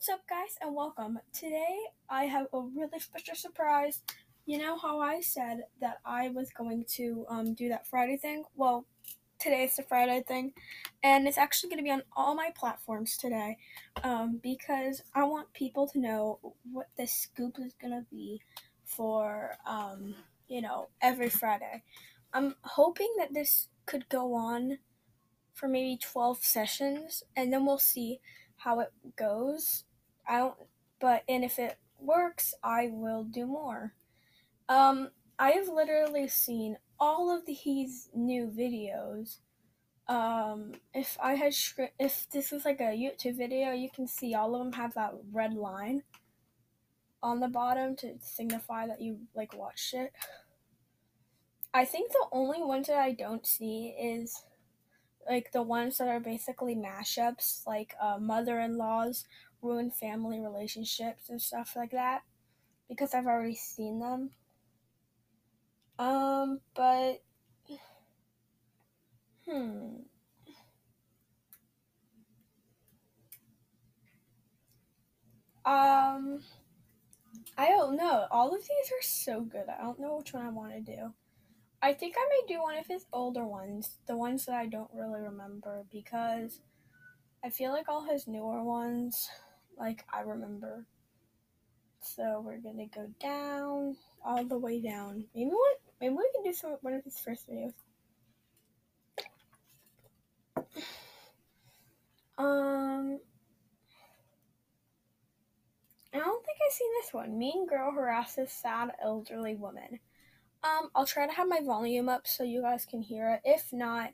What's up, guys, and welcome. Today I have a really special surprise. You know how I said that I was going to um, do that Friday thing? Well, today is the Friday thing, and it's actually going to be on all my platforms today um, because I want people to know what the scoop is going to be for, um, you know, every Friday. I'm hoping that this could go on for maybe 12 sessions, and then we'll see how it goes. I don't, but and if it works, I will do more. Um, I have literally seen all of these new videos. Um, if I had script, if this was like a YouTube video, you can see all of them have that red line on the bottom to signify that you like watched it. I think the only ones that I don't see is like the ones that are basically mashups, like uh, mother-in-laws, ruin family relationships and stuff like that, because I've already seen them. Um, but hmm. Um, I don't know. All of these are so good. I don't know which one I want to do. I think I may do one of his older ones, the ones that I don't really remember, because I feel like all his newer ones, like I remember. So we're gonna go down, all the way down. Maybe what? Maybe we can do some one of his first videos. Um, I don't think I've seen this one. Mean girl harasses sad elderly woman. Um, I'll try to have my volume up so you guys can hear it. If not,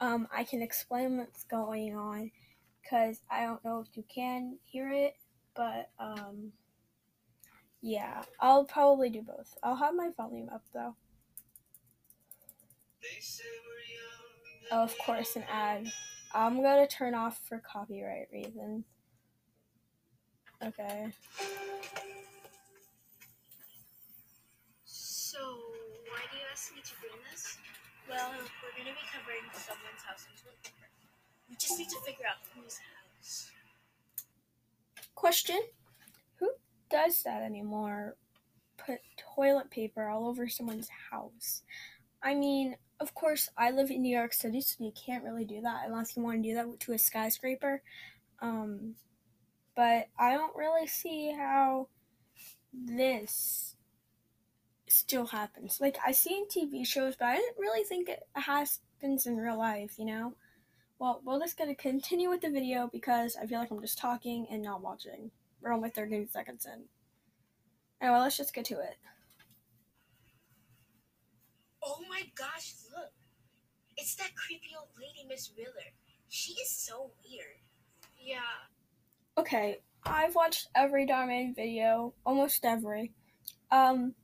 um, I can explain what's going on because I don't know if you can hear it, but um, yeah, I'll probably do both. I'll have my volume up though. Oh, of course, an ad. I'm gonna turn off for copyright reasons. Okay. So, why do you ask me to bring this? Well, we're going to be covering someone's house in toilet paper. We just need to figure out whose house. Question Who does that anymore? Put toilet paper all over someone's house. I mean, of course, I live in New York City, so you can't really do that unless you want to do that to a skyscraper. Um, but I don't really see how this still happens. Like I see in TV shows, but I didn't really think it happens in real life, you know? Well, we're just gonna continue with the video because I feel like I'm just talking and not watching. We're only 13 seconds in. Anyway, let's just get to it. Oh my gosh, look. It's that creepy old lady, Miss Wheeler. She is so weird. Yeah. Okay, I've watched every Dhar Mann video, almost every. Um,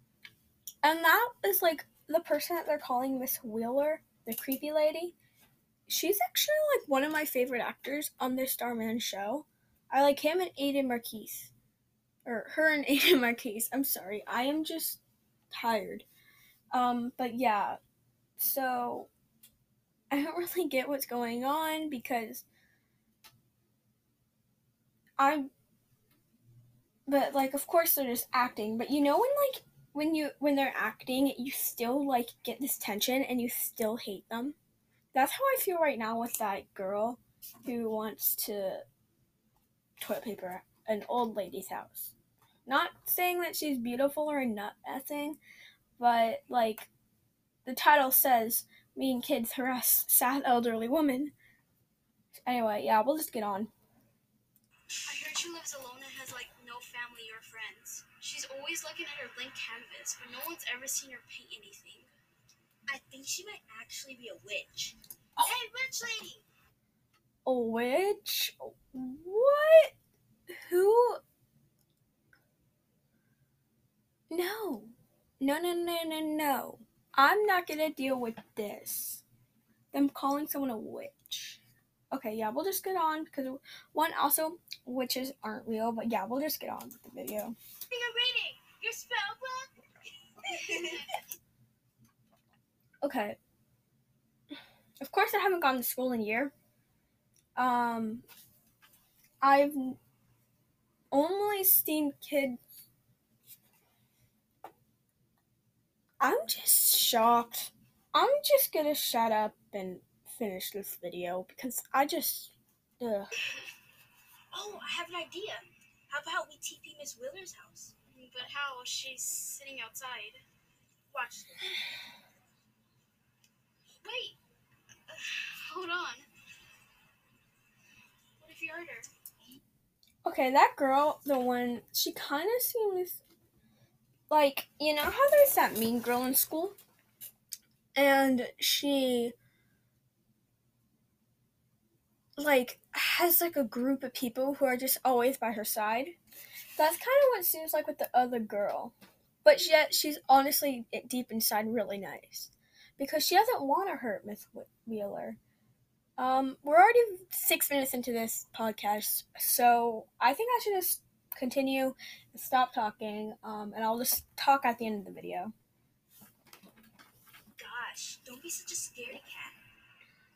and that is like the person that they're calling Miss Wheeler, the creepy lady. She's actually like one of my favorite actors on this Dhar Mann show. I like him and Aiden Marquise. Or her and Aiden Marquise. I'm sorry. I am just tired. Um, but yeah. So I don't really get what's going on because I'm but like of course they're just acting, but you know when like when you when they're acting, you still like get this tension and you still hate them. That's how I feel right now with that girl who wants to toilet paper an old lady's house. Not saying that she's beautiful or not nothing, but like the title says, mean kids harass sad elderly woman. Anyway, yeah, we'll just get on. I heard she lives alone and has like no family or friends. She's always looking at her blank canvas, but no one's ever seen her paint anything. I think she might actually be a witch. Oh. Hey, witch lady! A witch? What? Who? No. No, no, no, no, no. I'm not gonna deal with this. Them calling someone a witch. Okay, yeah, we'll just get on because one, also, witches aren't real, but yeah, we'll just get on with the video. You're reading your spell book. Okay. Of course, I haven't gone to school in a year. Um, I've only steamed kids. I'm just shocked. I'm just gonna shut up and finish this video because I just. Ugh. Oh, I have an idea. How about we TP Miss Wheeler's house? But how? She's sitting outside. Watch. Wait. Uh, hold on. What if you heard her? Okay, that girl, the one, she kind of seems like, you know how there's that mean girl in school? And she, like, has like a group of people who are just always by her side. That's kind of what it seems like with the other girl. But yet, she's honestly deep inside really nice. Because she doesn't want to hurt Miss Wheeler. Um, we're already six minutes into this podcast, so I think I should just continue and stop talking, um, and I'll just talk at the end of the video. Gosh, don't be such a scaredy cat.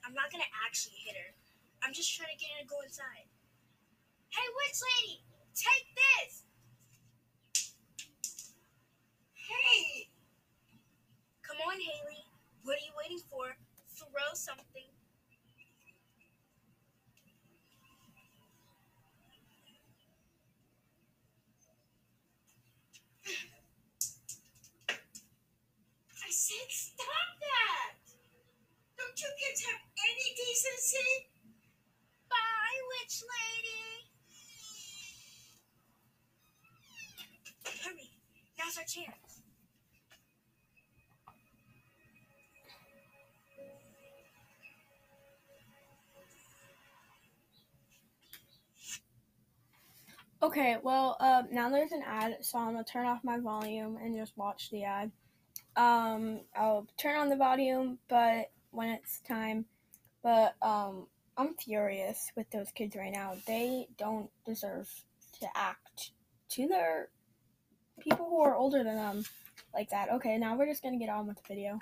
I'm not gonna actually hit her. I'm just trying to get her to go inside. Hey, witch lady, take this! Hey! Come on, Haley. What are you waiting for? Throw something. I said stop that! Don't you kids have any decency? Bye, witch lady! Hurry, now's our chance. Okay, well, uh, now there's an ad, so I'm gonna turn off my volume and just watch the ad. Um, I'll turn on the volume, but when it's time. But um, I'm furious with those kids right now. They don't deserve to act to their people who are older than them like that. Okay, now we're just gonna get on with the video.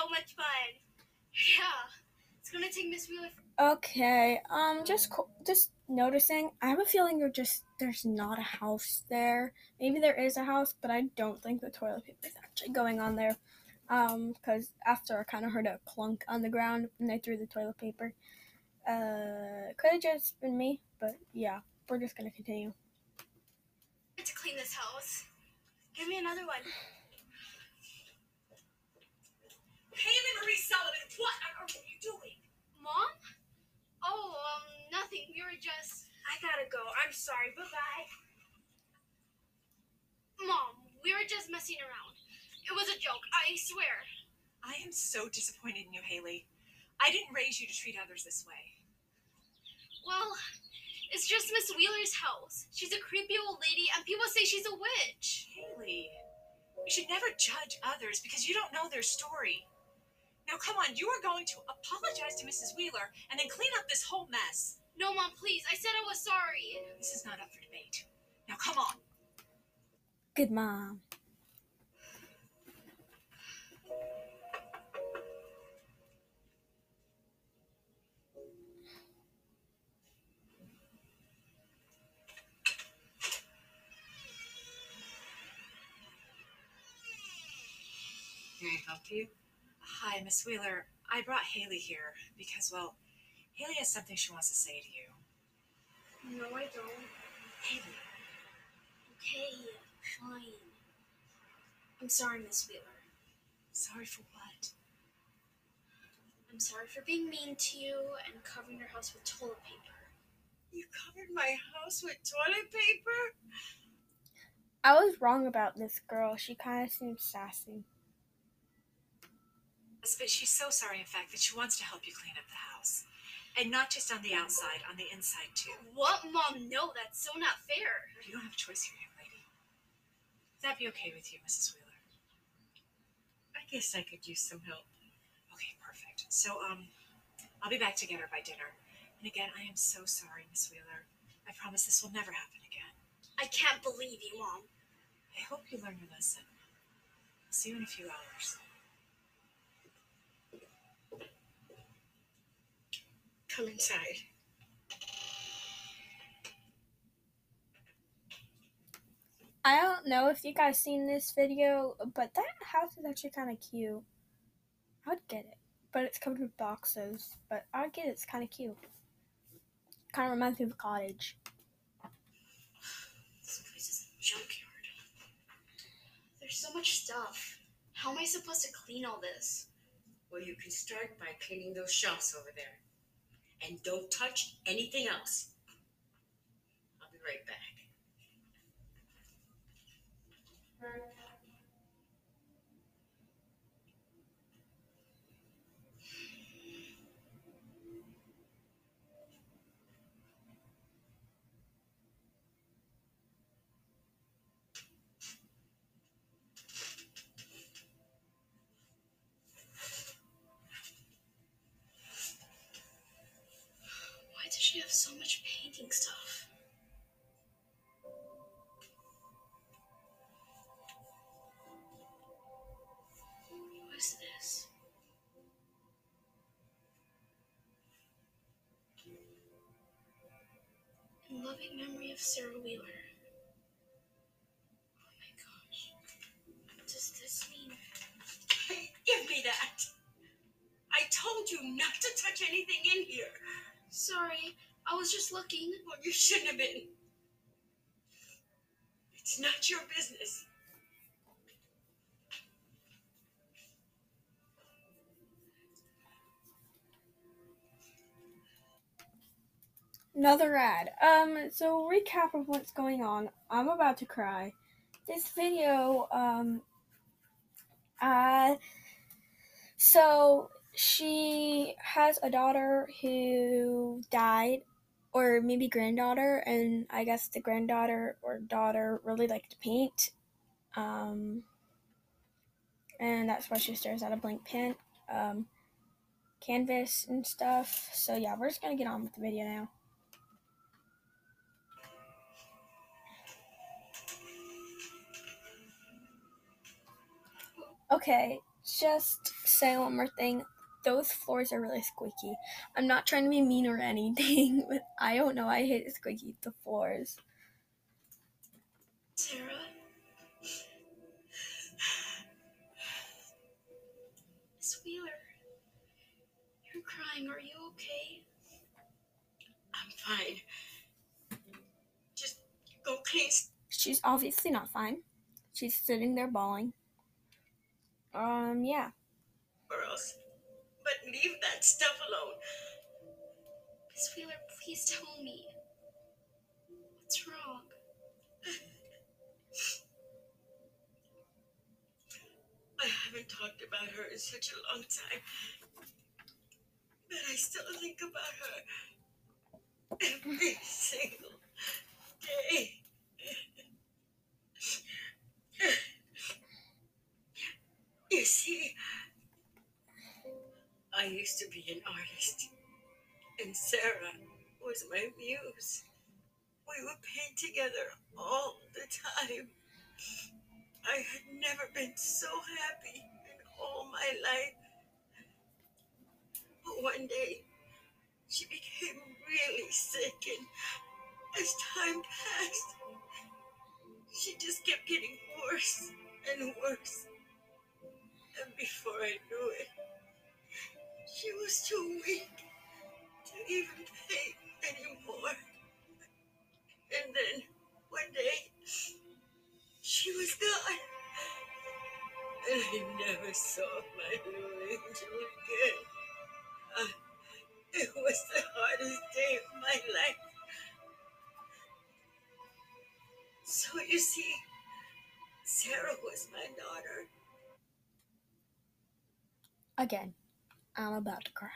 So much fun. Yeah. It's gonna take Miss Wheeler for Okay, um, just co- just noticing. I have a feeling you're just there's not a house there. Maybe there is a house, but I don't think the toilet paper is actually going on there. Um, because after I kind of heard a clunk on the ground when they threw the toilet paper. Uh, could have just been me, but yeah, we're just gonna continue. to clean this house. Give me another one. Haley Marie Sullivan, what are you doing? Mom? Oh, um, nothing. We were just. I gotta go. I'm sorry. Bye bye. Mom, we were just messing around. It was a joke, I swear. I am so disappointed in you, Haley. I didn't raise you to treat others this way. Well, it's just Miss Wheeler's house. She's a creepy old lady, and people say she's a witch. Haley, you should never judge others because you don't know their story. Now, come on, you are going to apologize to Mrs. Wheeler and then clean up this whole mess. No, Mom, please. I said I was sorry. This is not up for debate. Now, come on. Good mom. Can I help you? Hi, Miss Wheeler. I brought Haley here because, well, Haley has something she wants to say to you. No, I don't. Haley, Okay, fine. I'm sorry, Miss Wheeler. sorry for what? I'm sorry for being mean to you and covering your house with toilet paper. You covered my house with toilet paper? I was wrong about this girl. She kind of seems sassy. Yes, but she's so sorry, in fact, that she wants to help you clean up the house. And not just on the outside, on the inside, too. What, Mom? No, that's so not fair. You don't have a choice here, young lady. Would that be okay with you, Mrs. Wheeler? I guess I could use some help. Okay, perfect. So, um, I'll be back to get her by dinner. And again, I am so sorry, Miss Wheeler. I promise this will never happen again. I can't believe you, Mom. I hope you learn your lesson. I'll see you in a few hours. Come inside. I don't know if you guys seen this video, but that house is actually kind of cute. I would get it, but it's covered with boxes. But I would get it. It's kind of cute. Kind of reminds me of a cottage. This place is a junkyard. There's so much stuff. How am I supposed to clean all this? Well, you can start by cleaning those shelves over there. And don't touch anything else. I'll be right back. Loving memory of Sarah Wheeler. Oh my gosh. What does this mean? Give me that. I told you not to touch anything in here. Sorry, I was just looking. Well, you shouldn't have been. It's not your business. Another ad. Um, so recap of what's going on. I'm about to cry. This video, um, uh, so she has a daughter who died, or maybe granddaughter, and I guess the granddaughter or daughter really liked to paint. Um, and that's why she stares at a blank pen, um, canvas and stuff. So yeah, we're just gonna get on with the video now. Okay, just say one more thing. Those floors are really squeaky. I'm not trying to be mean or anything, but I don't know. I hate squeaky the floors. Sarah? Miss Wheeler, you're crying. Are you okay? I'm fine. Just go clean She's obviously not fine. She's sitting there bawling. Um, yeah. or else. But leave that stuff alone. Miss Wheeler, please tell me. What's wrong? I haven't talked about her in such a long time. But I still think about her every single day. You see, I used to be an artist, and Sarah was my muse. We would paint together all the time. I had never been so happy in all my life. But one day, she became really sick, and as time passed, she just kept getting worse and worse. And before I knew it, she was too weak to even paint anymore. And then one day, she was gone. And I never saw my little angel again. Uh, it was the hardest day of my life. So you see, Sarah was my daughter. Again, I'm about to cry.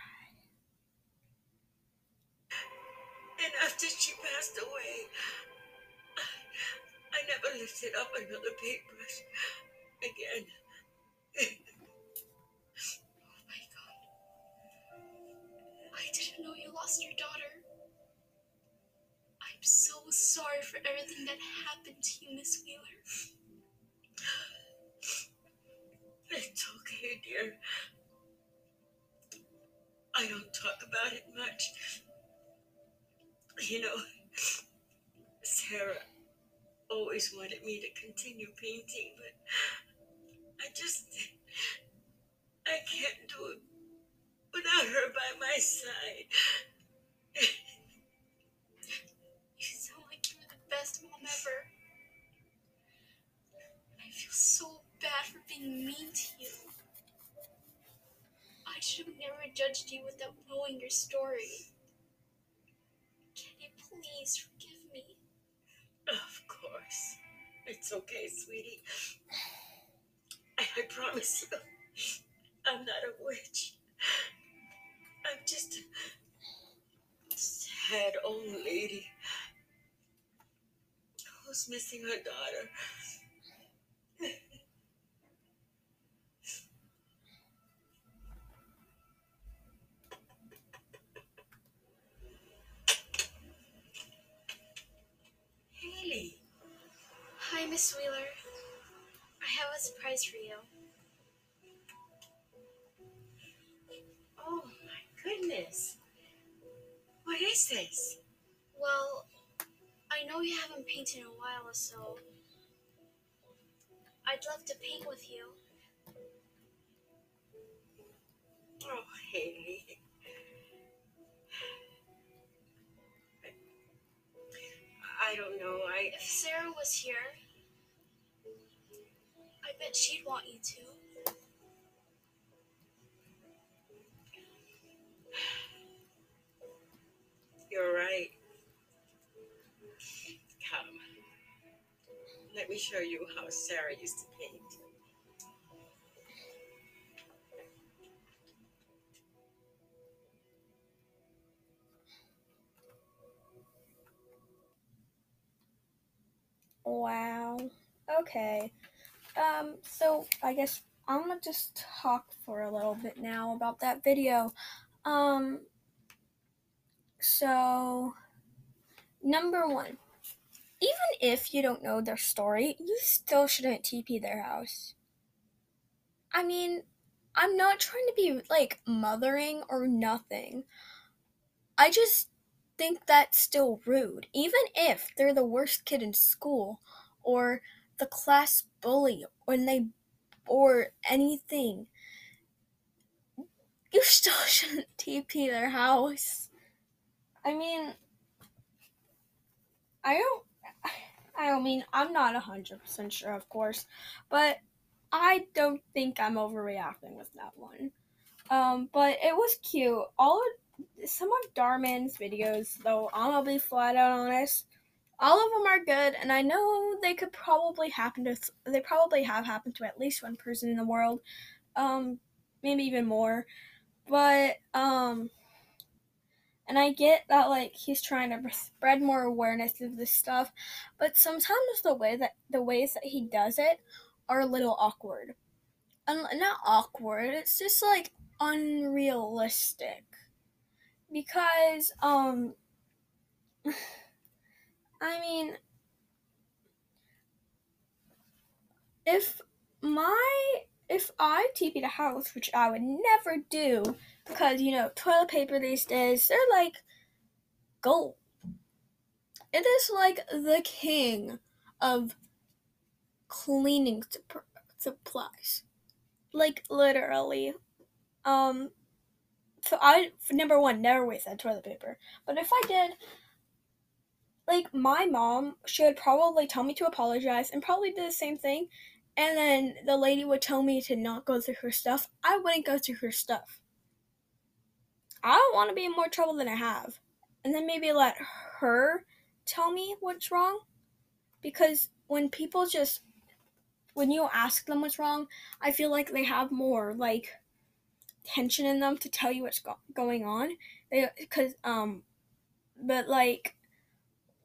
And after she passed away, I I never lifted up another paintbrush again. Oh my god. I didn't know you lost your daughter. I'm so sorry for everything that happened to you, Miss Wheeler. It's okay, dear. I don't talk about it much. You know, Sarah always wanted me to continue painting, but I just I can't do it without her by my side. You sound like you were the best mom ever. I feel so bad for being mean to you. I should have never judged you without knowing your story. Can you please forgive me? Of course. It's okay, sweetie. I, I promise you, I'm not a witch. I'm just a sad old lady who's missing her daughter. Surprise for you. oh my goodness. What is this? Well, I know you haven't painted in a while, so I'd love to paint with you. Oh, Haley. I don't know. I If Sarah was here, bet she'd want you to. You're right. Come. Let me show you how Sarah used to paint. Wow. Okay. Um, so I guess I'm gonna just talk for a little bit now about that video. Um, so number one, even if you don't know their story, you still shouldn't TP their house. I mean, I'm not trying to be like mothering or nothing. I just think that's still rude, even if they're the worst kid in school or the class bully when they or anything. You still shouldn't TP their house. I mean, I don't. I don't mean I'm not hundred percent sure, of course, but I don't think I'm overreacting with that one. Um, but it was cute. All of some of Dhar Mann's videos, though, I'm gonna be flat out honest. All of them are good, and I know they could probably happen to. They probably have happened to at least one person in the world, um, maybe even more. But um, and I get that like he's trying to spread more awareness of this stuff, but sometimes the way that the ways that he does it are a little awkward. And not awkward, it's just like unrealistic. Because um I mean if my if I TP'd a house, which I would never do, because you know toilet paper these days they're like gold. It is like the king of cleaning supp- supplies, like literally. Um, so I number one never waste that toilet paper, but if I did, like my mom, she would probably tell me to apologize and probably do the same thing. And then the lady would tell me to not go through her stuff. I wouldn't go through her stuff. I don't want to be in more trouble than I have. And then maybe let her tell me what's wrong. Because when people just, when you ask them what's wrong, I feel like they have more, like, tension in them to tell you what's go- going on. Because, um, but like,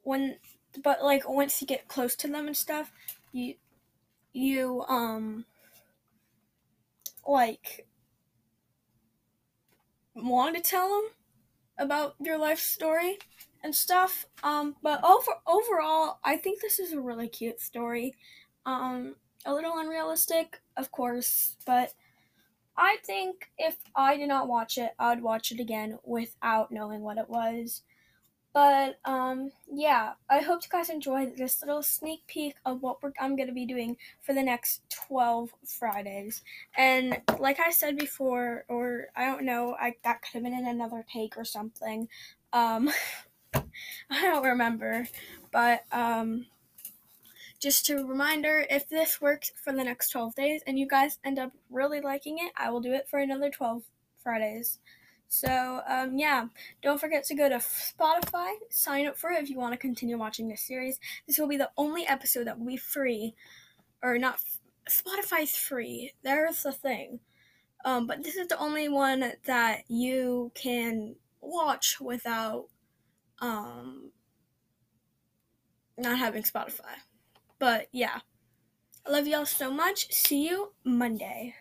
when, but like, once you get close to them and stuff, you, you, um, like, want to tell them about your life story and stuff. Um, but over overall, I think this is a really cute story. Um, a little unrealistic, of course, but I think if I did not watch it, I would watch it again without knowing what it was. But um, yeah, I hope you guys enjoyed this little sneak peek of what I'm going to be doing for the next 12 Fridays. And like I said before, or I don't know, I that could have been in another take or something. Um, I don't remember, but um, just a reminder if this works for the next 12 days and you guys end up really liking it, I will do it for another 12 Fridays. So, um, yeah, don't forget to go to Spotify, sign up for it if you want to continue watching this series. This will be the only episode that be free, or not, Spotify's free. There's the thing. Um, but this is the only one that you can watch without um, not having Spotify. But yeah, I love y'all so much. See you Monday.